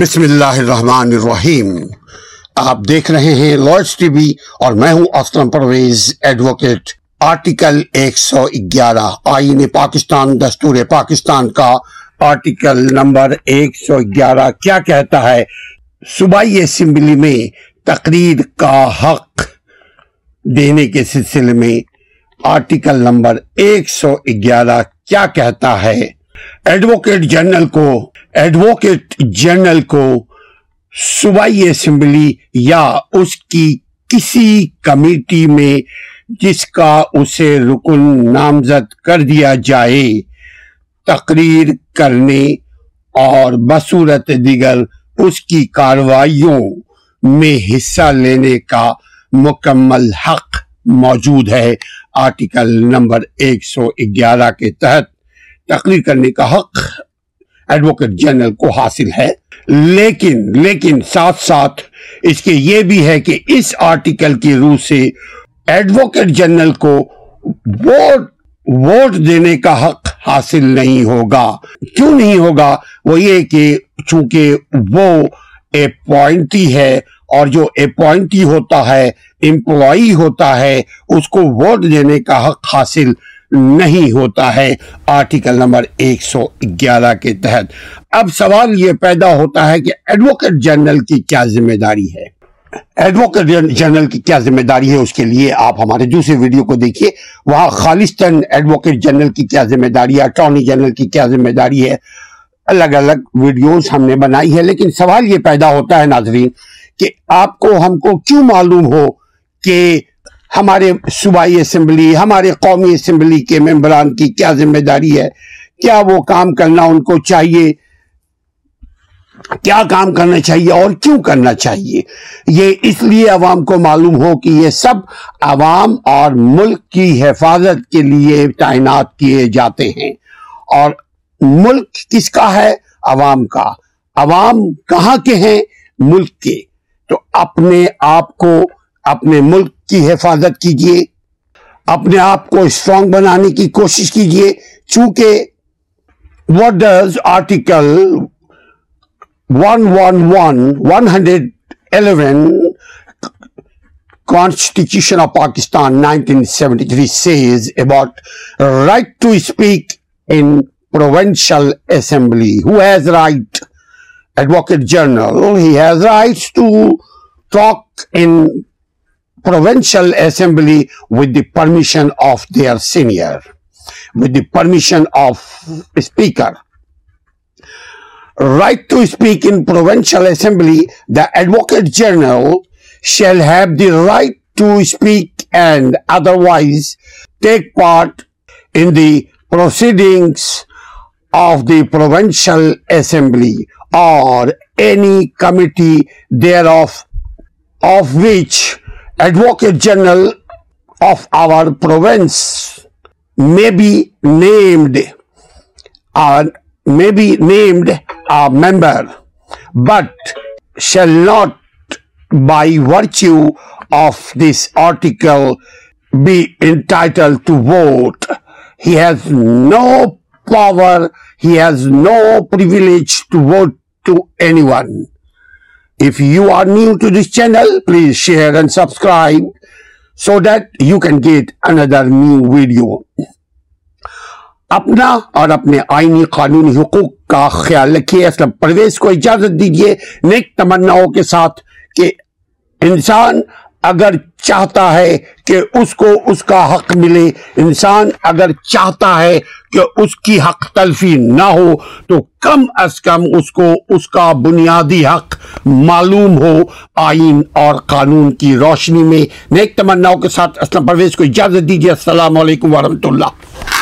بسم اللہ الرحمن الرحیم آپ دیکھ رہے ہیں لوئس ٹی وی اور میں ہوں اسلم پرویز ایڈوکیٹ آرٹیکل ایک سو گیارہ آئین پاکستان دستور پاکستان کا آرٹیکل نمبر ایک سو گیارہ کیا کہتا ہے صوبائی اسمبلی میں تقریر کا حق دینے کے سلسلے میں آرٹیکل نمبر ایک سو گیارہ کیا کہتا ہے ایڈوکیٹ جنرل کو ایڈوکیٹ جنرل کو صوبائی اسمبلی یا اس کی کسی کمیٹی میں جس کا اسے رکن نامزد کر دیا جائے تقریر کرنے اور بصورت دیگر اس کی کاروائیوں میں حصہ لینے کا مکمل حق موجود ہے آرٹیکل نمبر ایک سو گیارہ کے تحت تقریر کرنے کا حق ایڈوکیٹ جنرل کو حاصل ہے لیکن لیکن ساتھ ساتھ اس کے یہ بھی ہے کہ اس آرٹیکل کی روح سے ایڈوکیٹ جنرل کو ووٹ ووٹ دینے کا حق حاصل نہیں ہوگا کیوں نہیں ہوگا وہ یہ کہ چونکہ وہ اپوائنٹی ہے اور جو اپوائنٹی ہوتا ہے امپلائی ہوتا ہے اس کو ووٹ دینے کا حق حاصل نہیں ہوتا ہے آرٹیکل نمبر ایک سو گیارہ کے تحت اب سوال یہ پیدا ہوتا ہے کہ ایڈوکیٹ جنرل کی کیا ذمہ داری ہے جنرل کی کیا ذمہ داری ہے اس کے لیے آپ ہمارے دوسرے ویڈیو کو دیکھیے وہاں خالصتاً ایڈوکیٹ جنرل کی کیا ذمہ داری ہے اٹارنی جنرل کی کیا ذمہ داری ہے الگ الگ ویڈیوز ہم نے بنائی ہے لیکن سوال یہ پیدا ہوتا ہے ناظرین کہ آپ کو ہم کو کیوں معلوم ہو کہ ہمارے صوبائی اسمبلی ہمارے قومی اسمبلی کے ممبران کی کیا ذمہ داری ہے کیا وہ کام کرنا ان کو چاہیے کیا کام کرنا چاہیے اور کیوں کرنا چاہیے یہ اس لیے عوام کو معلوم ہو کہ یہ سب عوام اور ملک کی حفاظت کے لیے تعینات کیے جاتے ہیں اور ملک کس کا ہے عوام کا عوام کہاں کے ہیں ملک کے تو اپنے آپ کو اپنے ملک کی حفاظت کیجیے اپنے آپ کو اسٹرانگ بنانے کی کوشش کیجیے چونکہ article hundred eleven constitution of Pakistan nineteen seventy three right right to speak in provincial assembly who has right advocate general has right to talk in provincial assembly with the permission of their senior, with the permission of speaker. Right to speak in provincial assembly, the Advocate General shall have the right to speak and otherwise take part in the proceedings of the provincial assembly or any committee thereof, of which Advocate General of our province uh, may be named a member, but shall not by virtue of this article be entitled to vote. He has no power, he has no privilege to vote to anyone. If you are new to this channel, please share and subscribe so that you can get another new video. اپنا اور اپنے آئینی قانونی حقوق کا خیال لکھئے اسلام پرویز کو اجازت دیجئے نیک تمناوں کے ساتھ کہ انسان اگر چاہتا ہے کہ اس کو اس کا حق ملے انسان اگر چاہتا ہے کہ اس کی حق تلفی نہ ہو تو کم از کم اس کو اس کا بنیادی حق معلوم ہو آئین اور قانون کی روشنی میں نیک تمناؤں کے ساتھ اسلم پرویز کو اجازت دیجیے السلام علیکم ورحمۃ اللہ